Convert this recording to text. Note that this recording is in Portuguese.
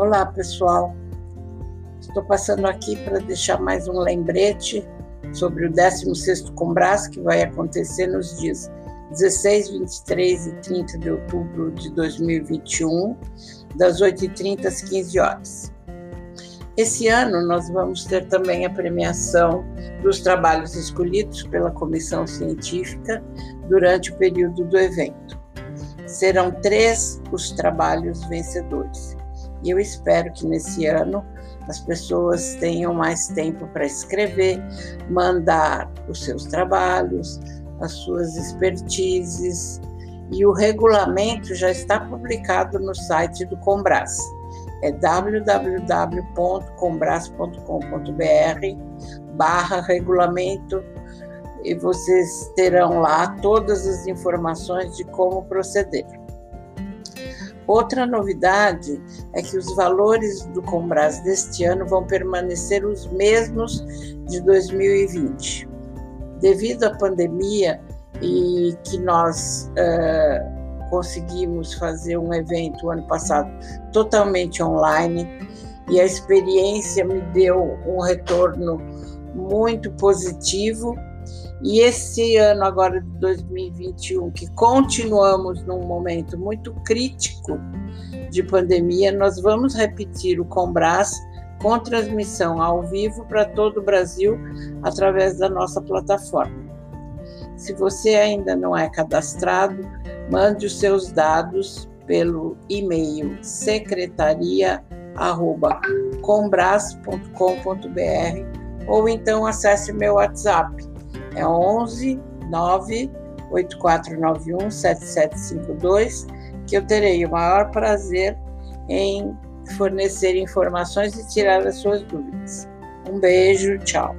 Olá, pessoal. Estou passando aqui para deixar mais um lembrete sobre o 16º Combras, que vai acontecer nos dias 16, 23 e 30 de outubro de 2021, das 8h30 às 15 horas. Esse ano nós vamos ter também a premiação dos trabalhos escolhidos pela comissão científica durante o período do evento. Serão três os trabalhos vencedores. E eu espero que nesse ano as pessoas tenham mais tempo para escrever, mandar os seus trabalhos, as suas expertises. E o regulamento já está publicado no site do Combras. É www.combras.com.br barra regulamento e vocês terão lá todas as informações de como proceder. Outra novidade é que os valores do Combras deste ano vão permanecer os mesmos de 2020. Devido à pandemia e que nós uh, conseguimos fazer um evento ano passado totalmente online e a experiência me deu um retorno muito positivo e esse ano agora de 2021, que continuamos num momento muito crítico de pandemia, nós vamos repetir o Combras com transmissão ao vivo para todo o Brasil através da nossa plataforma. Se você ainda não é cadastrado, mande os seus dados pelo e-mail secretaria@combras.com.br ou então acesse meu WhatsApp é 11 9 8491 7752, que eu terei o maior prazer em fornecer informações e tirar as suas dúvidas. Um beijo, tchau.